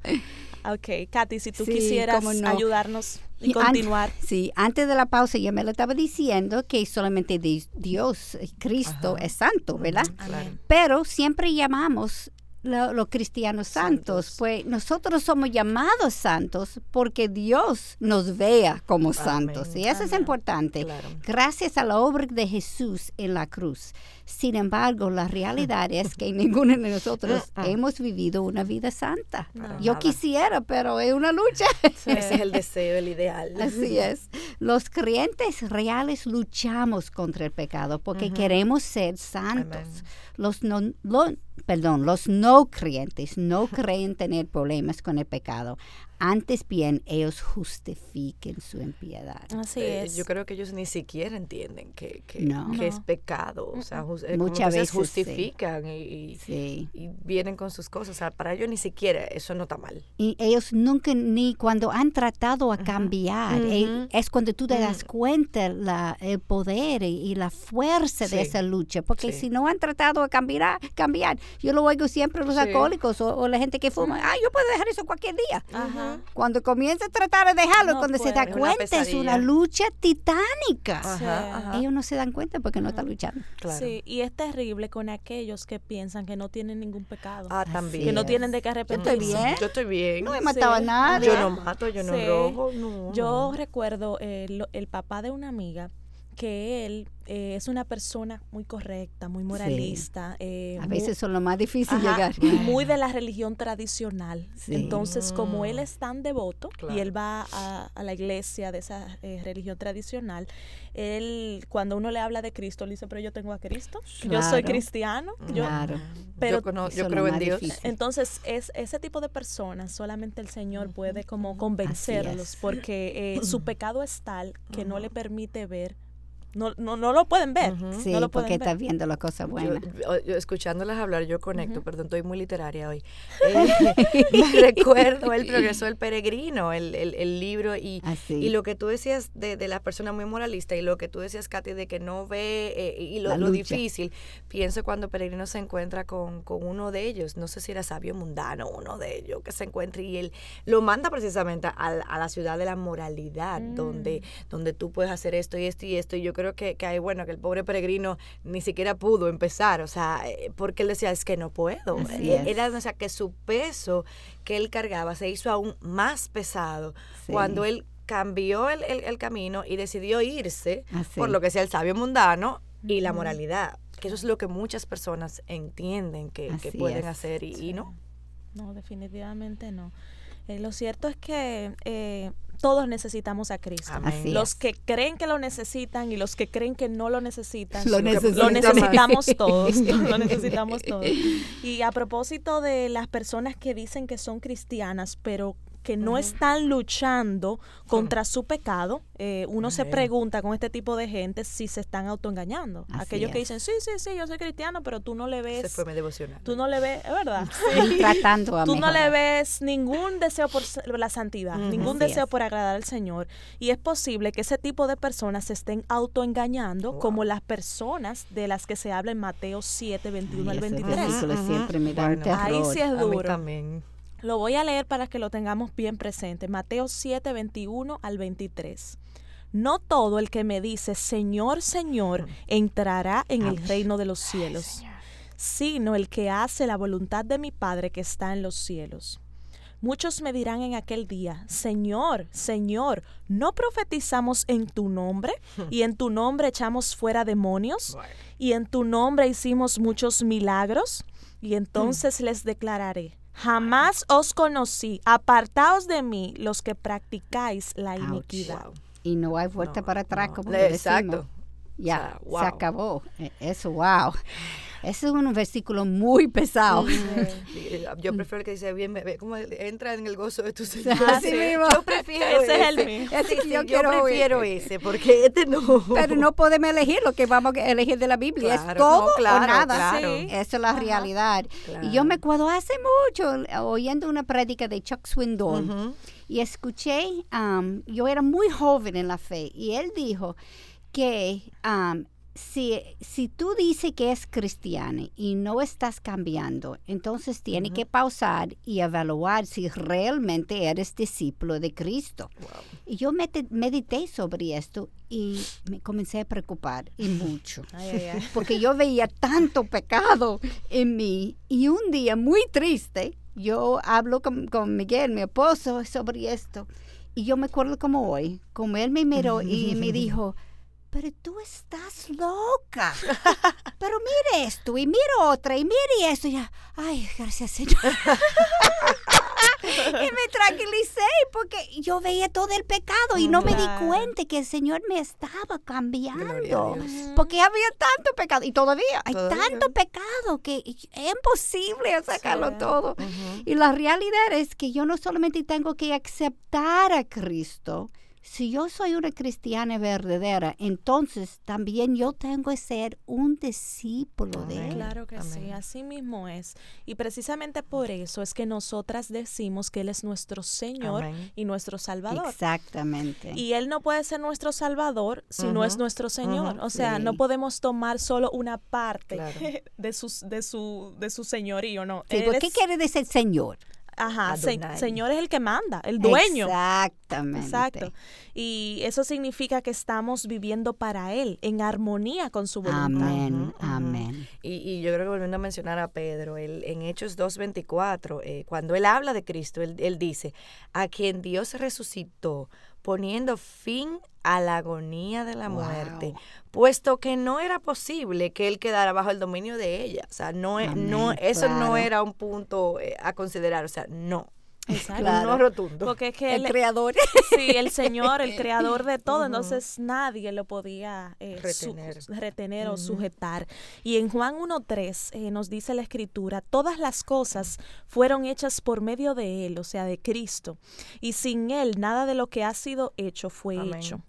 Ok, Katy, si tú Sí, quisieras no. ayudarnos y, Y an- continuar. Sí, antes de la pausa ya me lo estaba diciendo que solamente di- Dios, eh, Cristo, Ajá. es santo, ¿verdad? Claro. Pero siempre llamamos lo- los cristianos santos, Santos. pues nosotros somos llamados santos porque Dios nos vea como Amén. santos. Y eso es importante. Claro. Gracias a la obra de Jesús en la cruz. Sin embargo, la realidad es que ninguno de nosotros hemos vivido una vida santa. Para Yo nada. quisiera, pero es una lucha. Ese es el deseo, el ideal. Así es. Los creyentes reales luchamos contra el pecado porque queremos ser santos. Amén. Los no, lo- perdón, los no creyentes no creen tener problemas con el pecado. Antes bien ellos justifiquen su impiedad. Así Eh, es. Yo creo que ellos ni siquiera entienden que, que, No. que es pecado. O sea, eh, Muchas veces sí. justifican y, y- Sí. y vienen con sus cosas. O sea, para ellos ni siquiera eso no está mal. Y ellos nunca, ni cuando han tratado a cambiar, eh, Ujú. es cuando tú te das Mm. cuenta la, el poder y, y la fuerza de Sí. esa lucha. Porque Sí. si no han tratado a cambiar, cambiar yo lo oigo siempre a los Sí. alcohólicos o, o la gente que fuma, ah, yo puedo dejar eso cualquier día. Ajá. Cuando comienza a tratar de dejarlo, No cuando se da puede. Es una cuenta, es una lucha titánica. Sí. Ajá, ajá. Ellos no se dan cuenta porque no están luchando. Claro. Sí, y es terrible con aquellos que piensan que no tienen ningún pecado. Ah, Así también. que no tienen de qué arrepentirse. estoy bien. Yo estoy bien. No he Sí. matado a nadie. Yo no mato, yo no Sí. robo, no. Yo recuerdo eh, lo- el papá de una amiga que él eh, es una persona muy correcta, muy moralista. eh, A muy- veces son lo más difícil Ajá, llegar. y muy de la religión tradicional. Sí. Entonces, como Mm. él es tan devoto Claro. y él va a, a la iglesia de esa eh, religión tradicional, él cuando uno le habla de Cristo, le dice, pero yo tengo a Cristo, yo soy Claro. cristiano. Yo, pero yo, cono- yo creo en Dios. difícil. entonces, es ese tipo de personas solamente el Señor puede como convencerlos porque eh, su pecado es tal que no le permite ver, no, no, no lo pueden ver. Ujú. Sí, no lo porque estás viendo la cosa Yo, buena. yo- yo escuchándolas hablar, yo conecto, perdón, estoy muy literaria hoy. Eh, me recuerdo El Progreso del Peregrino, el, el- el libro, y, Así. y lo que tú decías de, de la persona muy moralista, y lo que tú decías, Katy, de que no ve, eh, y lo, lo difícil. Pienso cuando Peregrino se encuentra con, con uno de ellos, no sé si era sabio mundano, uno de ellos, que se encuentra, y él lo manda precisamente a, a la ciudad de la moralidad, donde, donde tú puedes hacer esto y esto y esto, y yo creo que, que hay, bueno, que el pobre peregrino ni siquiera pudo empezar, o sea, eh, porque él decía, es que no puedo. Así Eh, es. Era, o sea, que su peso que él cargaba se hizo aún más pesado Sí. cuando él cambió el, el- el camino y decidió irse Así. por lo que sea el sabio mundano y la moralidad. Que eso es lo que muchas personas entienden que, que pueden es. hacer y, y no. No, definitivamente no. Eh, lo cierto es que eh, todos necesitamos a Cristo. Amén. Los que creen que lo necesitan y los que creen que no lo necesitan. Lo lo necesitan. necesitamos todos. lo necesitamos todos. Y a propósito de las personas que dicen que son cristianas, pero que no están luchando contra su pecado, eh, uno se pregunta con este tipo de gente si se están autoengañando. Así Aquellos que dicen, sí, sí, sí, yo soy cristiano, pero tú no le Se ves, fue mi devocional. tú no le ves, es verdad. Tratando a Tú no le ves ningún deseo por la santidad, ningún Así deseo es. por agradar al Señor. Y es posible que ese tipo de personas se estén autoengañando Wow. como las personas de las que se habla en Mateo 7, 21 Ay, al ese 23. versículo Ujú, siempre me da bueno. Ahí sí es A mí duro. también. Lo voy a leer para que lo tengamos bien presente. Mateo 7, 21 al 23. No todo el que me dice, Señor, Señor, entrará en el reino de los cielos, sino el que hace la voluntad de mi Padre que está en los cielos. Muchos me dirán en aquel día, Señor, Señor, ¿no profetizamos en tu nombre? Y en tu nombre echamos fuera demonios, y en tu nombre hicimos muchos milagros. Y entonces les declararé, jamás os conocí, apartaos de mí los que practicáis la Ouch. iniquidad. Y no hay vuelta No, para atrás, no. como Le- le decimos. Ya, O sea, se wow. acabó. E- Eso, wow. Ese es un versículo muy pesado. Eh, Yo prefiero el que dice, bien, bebé, como entra en el gozo de tu Señor. Así mismo. Yo prefiero Ese es el ese. mío. Ese Sí, sí, yo yo, oír. prefiero ese, porque este no. Pero no podemos elegir lo que vamos a elegir de la Biblia. es Claro, todo no, claro, o nada. claro. Sí. Eso es la realidad. Y yo me acuerdo hace mucho oyendo una prédica de Chuck Swindoll Ujú. y escuché, um, yo era muy joven en la fe y él dijo que um, si, si tú dices que es cristiano y no estás cambiando, entonces tiene que pausar y evaluar si realmente eres discípulo de Cristo. Y yo medité sobre esto y me comencé a preocupar y mucho. Ay, ay, ay. Porque yo veía tanto pecado en mí y un día muy triste, yo hablo con, con Miguel, mi esposo, sobre esto. Y yo me acuerdo como hoy, como él me miró y me dijo, pero tú estás loca. Pero mire esto y mire otra y mire esto. Y ya, ay, gracias Señor. y me tranquilicé porque yo veía todo el pecado y no me di cuenta que el Señor me estaba cambiando. Porque había tanto pecado y todavía hay Todavía. tanto pecado que es imposible sacarlo Sí. todo. Y la realidad es que yo no solamente tengo que aceptar a Cristo, si yo soy una cristiana verdadera, entonces también yo tengo que ser un discípulo de. Él. Claro que sí, así mismo es. Y precisamente por eso es que nosotras decimos que Él es nuestro Señor Amén. y nuestro Salvador. Exactamente. Y Él no puede ser nuestro Salvador si no es nuestro Señor. o sea, no podemos tomar solo una parte Claro. de, sus, de, su, de su señorío, ¿no? Sí, Él ¿por ¿Qué quiere decir Señor? Ajá, se-. Señor es el que manda, el dueño. Exactamente. Exacto. Y eso significa que estamos viviendo para Él, en armonía con su voluntad. Amén, amén. Y, y yo creo que volviendo a mencionar a Pedro, él, en Hechos 2.24, eh, cuando él habla de Cristo, él, él dice, a quien Dios resucitó, poniendo fin a la agonía de la Wow. muerte, puesto que no era posible que él quedara bajo el dominio de ella. O sea, no, e- no eso no era un punto eh, a considerar, o sea, no. Exacto. Claro. No rotundo. Porque es que El él, creador. sí, el Señor, el creador de todo, entonces nadie lo podía eh, su- Retener. retener o sujetar. Y en Juan 1.3 eh, nos dice la escritura, todas las cosas fueron hechas por medio de Él, o sea, de Cristo. Y sin Él nada de lo que ha sido hecho fue Amén. hecho.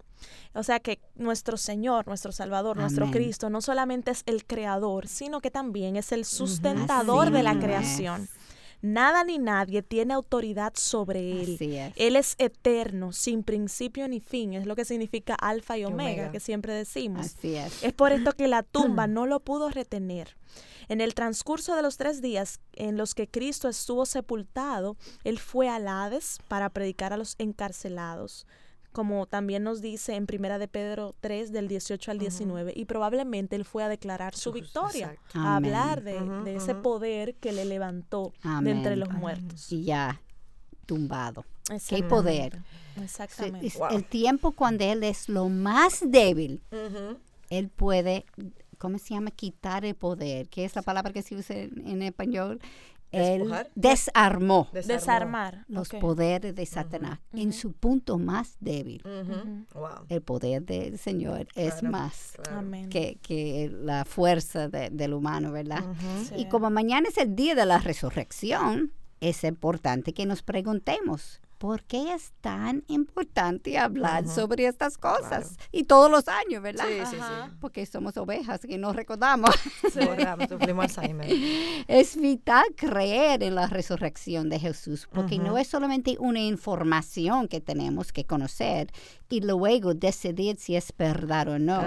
O sea que nuestro Señor, nuestro Salvador, nuestro. Cristo, no solamente es el creador, sino que también es el sustentador de la creación. es. Nada ni nadie tiene autoridad sobre él. Así es. Él es eterno, sin principio ni fin. Es lo que significa alfa y omega, Omega. que siempre decimos. Así es. Es por esto que la tumba no lo pudo retener. En el transcurso de los tres días en los que Cristo estuvo sepultado, Él fue al Hades para predicar a los encarcelados, como también nos dice en Primera de Pedro 3 del 18 al 19, y probablemente Él fue a declarar su victoria, a hablar de, ese poder que le levantó de entre los Amén. muertos. Y ya tumbado. Qué poder. Exactamente. Wow. El tiempo cuando él es lo más débil, él puede, ¿cómo se llama? Quitar el poder, que es la palabra que se usa en, en español. Él desarmó Desarmó. Desarmar. los poderes de Satanás en su punto más débil. El poder del Señor es Claro, más claro. Que, que la fuerza de- del humano, ¿verdad? Sí. Y como mañana es el día de la resurrección, es importante que nos preguntemos, ¿por qué es tan importante hablar sobre estas cosas? Claro. Y todos los años, ¿verdad? Sí, sí, sí. Porque somos ovejas y no recordamos. Es vital creer en la resurrección de Jesús, porque no es solamente una información que tenemos que conocer y luego decidir si es verdad o no.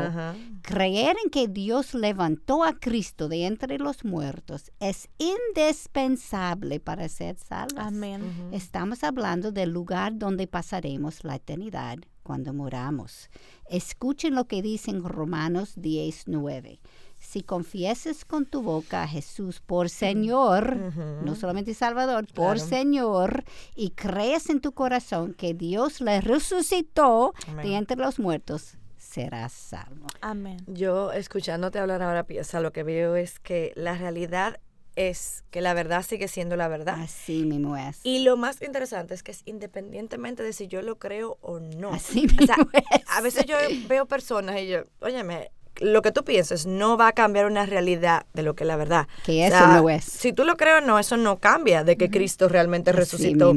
Creer en que Dios levantó a Cristo de entre los muertos es indispensable para ser salvos. Amén. Estamos hablando del lugar donde pasaremos la eternidad cuando moramos. Escuchen lo que dice en Romanos 10:9. Si confieses con tu boca a Jesús por Señor, Ujú. no solamente Salvador, por Claro. Señor, y crees en tu corazón que Dios le resucitó Amén. de entre los muertos, serás salvo. Amén. Yo escuchándote hablar ahora, piensa, lo que veo es que la realidad es que la verdad sigue siendo la verdad. Así mismo es. Y lo más interesante es que es independientemente de si yo lo creo o no. Así O sea, mismo es. a veces yo veo personas y yo, óyeme, lo que tú pienses no va a cambiar una realidad de lo que es la verdad. Que O eso sea, no es. Si tú lo crees o no, eso no cambia de que Cristo realmente Así resucitó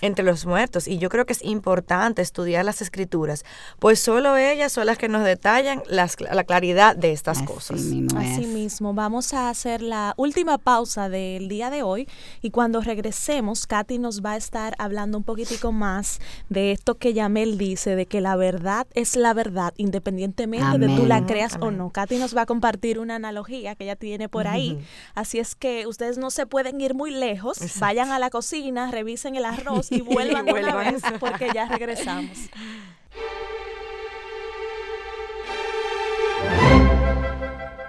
entre los muertos. Y yo creo que es importante estudiar las escrituras, pues solo ellas son las que nos detallan las- la claridad de estas Así cosas. mismo Así es. mismo, vamos a hacer la última pausa del día de hoy y cuando regresemos, Katy nos va a estar hablando un poquitico más de esto que Yamel dice, de que la verdad es la verdad, independientemente de tú la Amén. creas o no. Katy nos va a compartir una analogía que ella tiene por ahí, así es que ustedes no se pueden ir muy lejos, vayan a la cocina, revisen el arroz y vuelvan una Vuelvan. vez porque ya regresamos.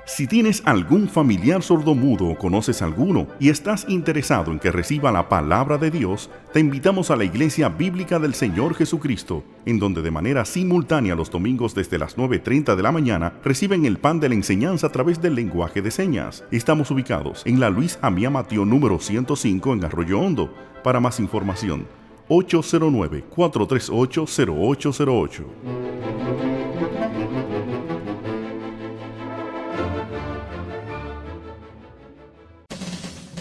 Si tienes algún familiar sordomudo o conoces alguno y estás interesado en que reciba la palabra de Dios, te invitamos a la Iglesia Bíblica del Señor Jesucristo, en donde de manera simultánea los domingos desde las 9.30 de la mañana reciben el pan de la enseñanza a través del lenguaje de señas. Estamos ubicados en la Luis Amía Mateo número 105 en Arroyo Hondo. Para más información, 809-438-0808.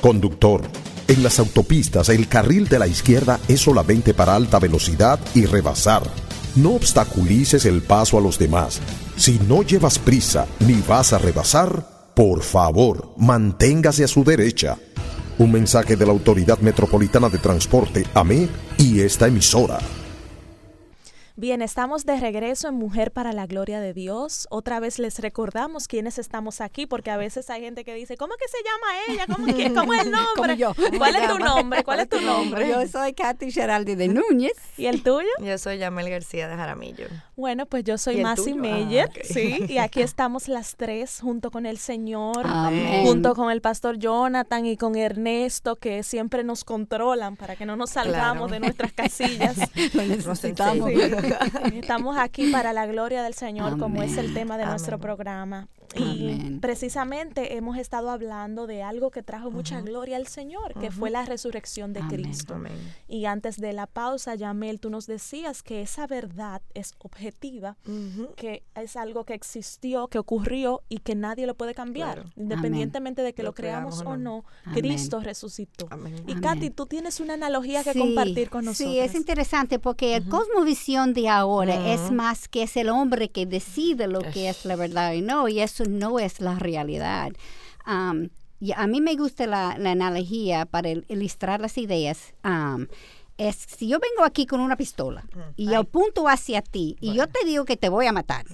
Conductor, en las autopistas el carril de la izquierda es solamente para alta velocidad y rebasar. No obstaculices el paso a los demás. Si no llevas prisa ni vas a rebasar, por favor, manténgase a su derecha. Un mensaje de la Autoridad Metropolitana de Transporte, AME, y esta emisora. Bien, estamos de regreso en Mujer para la Gloria de Dios. Otra vez les recordamos quiénes estamos aquí, porque a veces hay gente que dice, ¿cómo es que se llama ella? ¿Cómo, es, ¿cómo es el nombre? Como yo. ¿Cuál es tu nombre? ¿Cuál es tu nombre? Yo soy Katy Geraldi de Núñez. ¿Y el tuyo? Yo soy Yamel García de Jaramillo. Bueno, pues yo soy ¿Y el Masi? Meyer, Ah, ok. sí, y aquí estamos las tres junto con el Señor, Amén. junto con el pastor Jonathan y con Ernesto, que siempre nos controlan para que no nos salgamos Claro. de nuestras casillas. Lo necesitamos. Sí. Estamos aquí para la gloria del Señor, como es el tema de nuestro programa. Y Amén. precisamente hemos estado hablando de algo que trajo mucha gloria al Señor, que fue la resurrección de Amén. Cristo. Amén. Y antes de la pausa, Yamel, tú nos decías que esa verdad es objetiva, que es algo que existió, que ocurrió y que nadie lo puede cambiar, Claro. independientemente de que lo, Lo creamos, creamos o no. Cristo resucitó. Amén. Y Amén. Katy, tú tienes una analogía que Sí, compartir con nosotros. Sí, es interesante porque el cosmovisión de ahora es más que es el hombre que decide lo que es la verdad y no, y eso no es la realidad. Y a mí me gusta la, la analogía para il- ilustrar las ideas. am, es si yo vengo aquí con una pistola y yo apunto hacia ti y yo te digo que te voy a matar.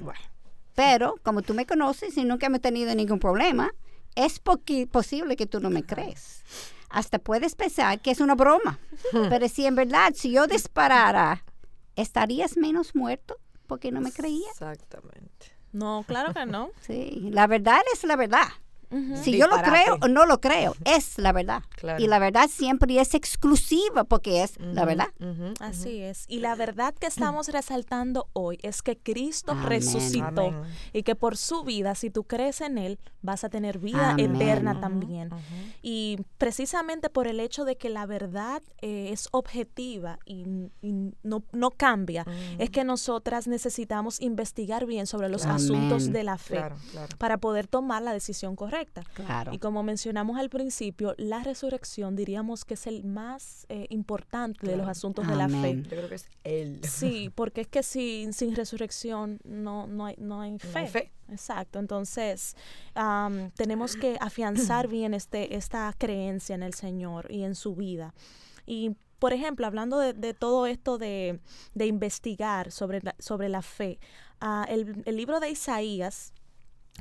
Pero como tú me conoces y nunca hemos tenido ningún problema, es posible que tú no me crees. Hasta puedes pensar que es una broma. Pero si en verdad, si yo disparara, ¿estarías menos muerto porque no me creías? Exactamente. No, claro que no. Sí, la verdad es la verdad. Si yo lo creo o no lo creo, es la verdad. Claro. Y la verdad siempre es exclusiva porque es la verdad. Así es. Y la verdad que estamos resaltando hoy es que Cristo Amén. resucitó Amén. y que por su vida, si tú crees en Él, vas a tener vida Amén. eterna también. Y precisamente por el hecho de que la verdad eh, es objetiva y, y no, no cambia, es que nosotras necesitamos investigar bien sobre los Amén. asuntos de la fe Claro, claro. para poder tomar la decisión correcta. Claro. Y como mencionamos al principio, la resurrección diríamos que es el más eh, importante de los asuntos de la fe. Yo creo que es él. Sí, porque es que sin, sin resurrección no, no, hay, no hay fe. hay fe. Exacto, entonces tenemos que afianzar bien este, esta creencia en el Señor y en su vida. Y, por ejemplo, hablando de, de todo esto de, de investigar sobre la, sobre la fe, ah, el, el libro de Isaías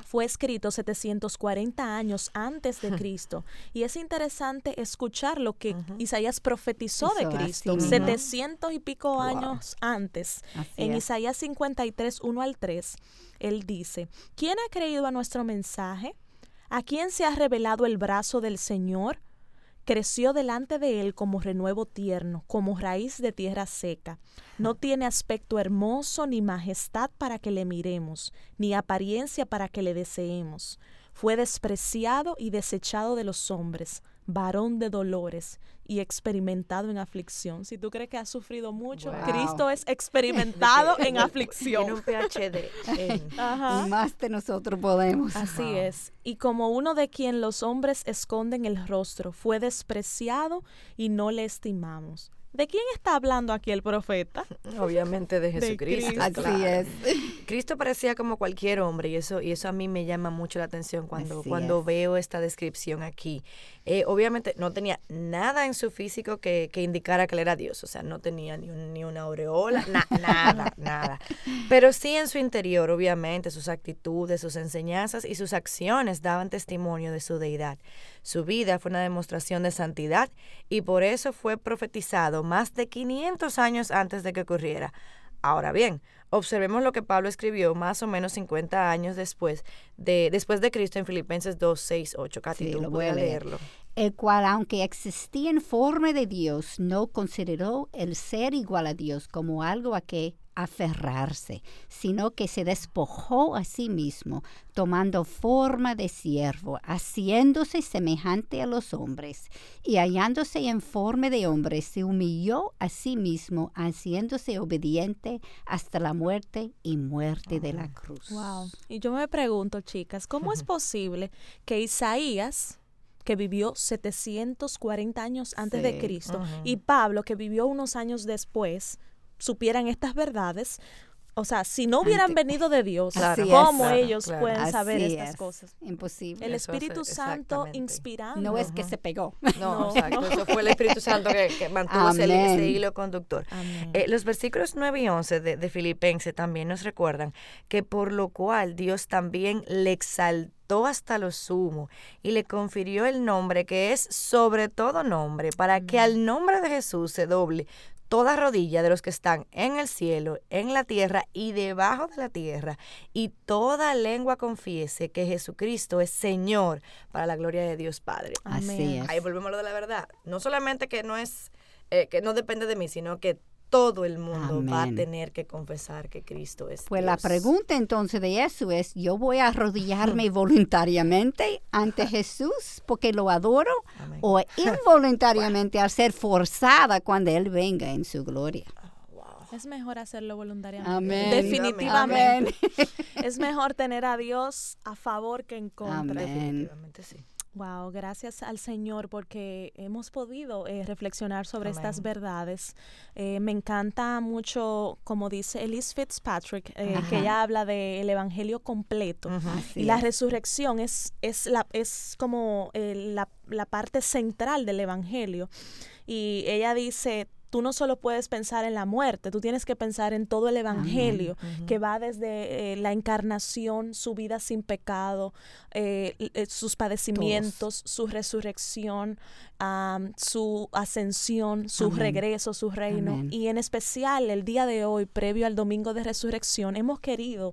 fue escrito 740 años antes de Cristo. Y es interesante escuchar lo que Isaías profetizó de así Cristo mismo. 700 y pico años antes. Así En es. Isaías 53, 1 al 3, él dice, ¿quién ha creído a nuestro mensaje? ¿A quién se ha revelado el brazo del Señor? Creció delante de él como renuevo tierno, como raíz de tierra seca. No tiene aspecto hermoso ni majestad para que le miremos, ni apariencia para que le deseemos. Fue despreciado y desechado de los hombres, varón de dolores y experimentado en aflicción. Si tú crees que has sufrido mucho, Wow. Cristo es experimentado en aflicción. un PhD. en- Ajá. Y más de nosotros podemos. Así es. Y como uno de quien los hombres esconden el rostro, fue despreciado y no le estimamos. ¿De quién está hablando aquí el profeta? Obviamente de Jesucristo. Cristo. Así claro. es. Cristo parecía como cualquier hombre y eso y eso a mí me llama mucho la atención cuando, Así cuando es. veo esta descripción aquí. Eh, obviamente no tenía nada en su físico que, que indicara que él era Dios, o sea, no tenía ni, un- ni una aureola, na- nada, nada. Pero sí en su interior, obviamente, sus actitudes, sus enseñanzas y sus acciones daban testimonio de su deidad. Su vida fue una demostración de santidad y por eso fue profetizado más de 500 años antes de que ocurriera. Ahora bien, observemos lo que Pablo escribió más o menos 50 años después de, después de Cristo en Filipenses 2, 6, 8. Katy, Sí, tú lo voy a leer. leerlo. el cual, aunque existía en forma de Dios, no consideró el ser igual a Dios como algo a que aferrarse, sino que se despojó a sí mismo, tomando forma de siervo, haciéndose semejante a los hombres, y hallándose en forma de hombre, se humilló a sí mismo, haciéndose obediente hasta la muerte y muerte de la cruz. Wow. Y yo me pregunto, chicas, ¿cómo es posible que Isaías, que vivió 740 años antes de. Cristo, y Pablo, que vivió unos años después, supieran estas verdades? O sea, si no hubieran Ante- venido de Dios, Claro, ¿cómo claro, ellos claro. pueden saber Así estas es, cosas? Imposible. El Espíritu Santo inspirando. no es que se pegó. No, No. exacto. Eso fue el Espíritu Santo que, que mantuvo ese, hilo conductor. Amén. Eh, los versículos 9 y 11 de, de Filipenses también nos recuerdan que por lo cual Dios también le exaltó hasta lo sumo y le confirió el nombre que es sobre todo nombre, para que al nombre de Jesús se doble toda rodilla de los que están en el cielo, en la tierra y debajo de la tierra, y toda lengua confiese que Jesucristo es Señor para la gloria de Dios Padre. Así Amén. es. Ahí volvemos a lo de la verdad. No solamente que no es, eh, que no depende de mí, sino que todo el mundo va a tener que confesar que Cristo es Pues la pregunta entonces de eso es, ¿yo voy a arrodillarme voluntariamente ante Jesús porque lo adoro Amén. o involuntariamente al ser forzada cuando Él venga en su gloria? Es mejor hacerlo voluntariamente. Amén. Definitivamente. Amén. Es mejor tener a Dios a favor que en contra. Amén. Definitivamente sí. Wow, gracias al Señor porque hemos podido eh, reflexionar sobre estas verdades. Eh, me encanta mucho, como dice Elise Fitzpatrick, eh, que ella habla del Evangelio completo. Y la es. resurrección es, es, la, es como la, la parte central del Evangelio. Y ella dice, tú no solo puedes pensar en la muerte, tú tienes que pensar en todo el Evangelio, que va desde eh, la encarnación, su vida sin pecado, eh, eh, sus padecimientos, su resurrección, am, su ascensión, su Amén. regreso, su reino. Amén. Y en especial el día de hoy, previo al domingo de resurrección, hemos querido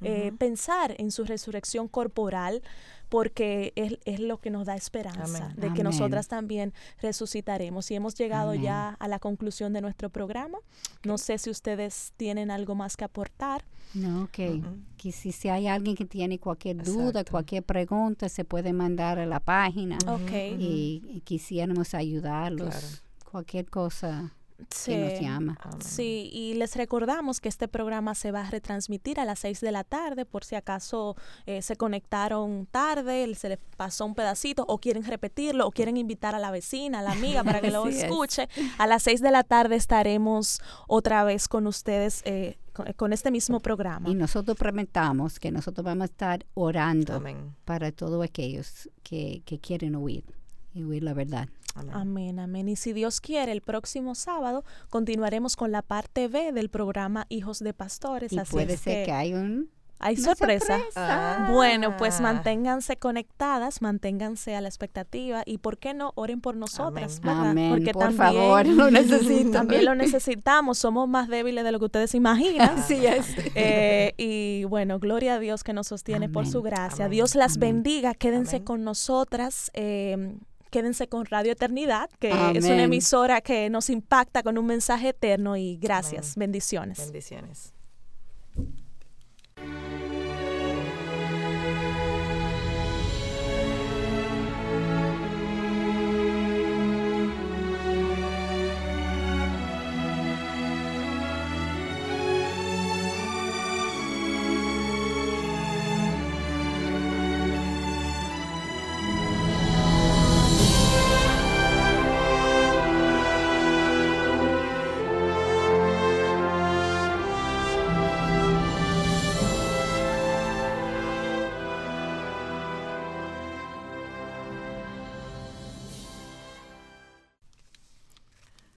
eh, pensar en su resurrección corporal porque es, es lo que nos da esperanza Amén. de que Amén. nosotras también resucitaremos. Y hemos llegado Amén. ya a la conclusión de nuestro programa. No sé si ustedes tienen algo más que aportar. No, que, Ujú. que si, si hay alguien que tiene cualquier duda, Exacto. cualquier pregunta, se puede mandar a la página Ok. y, y quisiéramos ayudarlos. Claro. Cualquier cosa Sí. que nos llama. Sí, y les recordamos que este programa se va a retransmitir a las 6 de la tarde, por si acaso eh, se conectaron tarde, se les pasó un pedacito, o quieren repetirlo, o quieren invitar a la vecina, a la amiga para que lo Así es. escuche. A las 6 de la tarde estaremos otra vez con ustedes eh, con, con este mismo programa. Y nosotros prometamos que nosotros vamos a estar orando Amén. para todos aquellos que, que quieren oír y oír la verdad. Amén. Amén, amén. Y si Dios quiere, el próximo sábado continuaremos con la parte B del programa Hijos de Pastores. Y así puede es ser que, hay un... hay una sorpresa. Ah. Bueno, pues manténganse conectadas, manténganse a la expectativa y por qué no oren por nosotras, Amén. ¿verdad? Amén, Porque por también, favor, lo necesito. también lo necesitamos, somos más débiles de lo que ustedes imaginan. Así es. Eh, y bueno, gloria a Dios que nos sostiene por su gracia. Amén. Dios las Amén. bendiga, quédense Amén. con nosotras. eh, Quédense con Radio Eternidad, que es una emisora que nos impacta con un mensaje eterno y gracias, Amén. bendiciones. Bendiciones.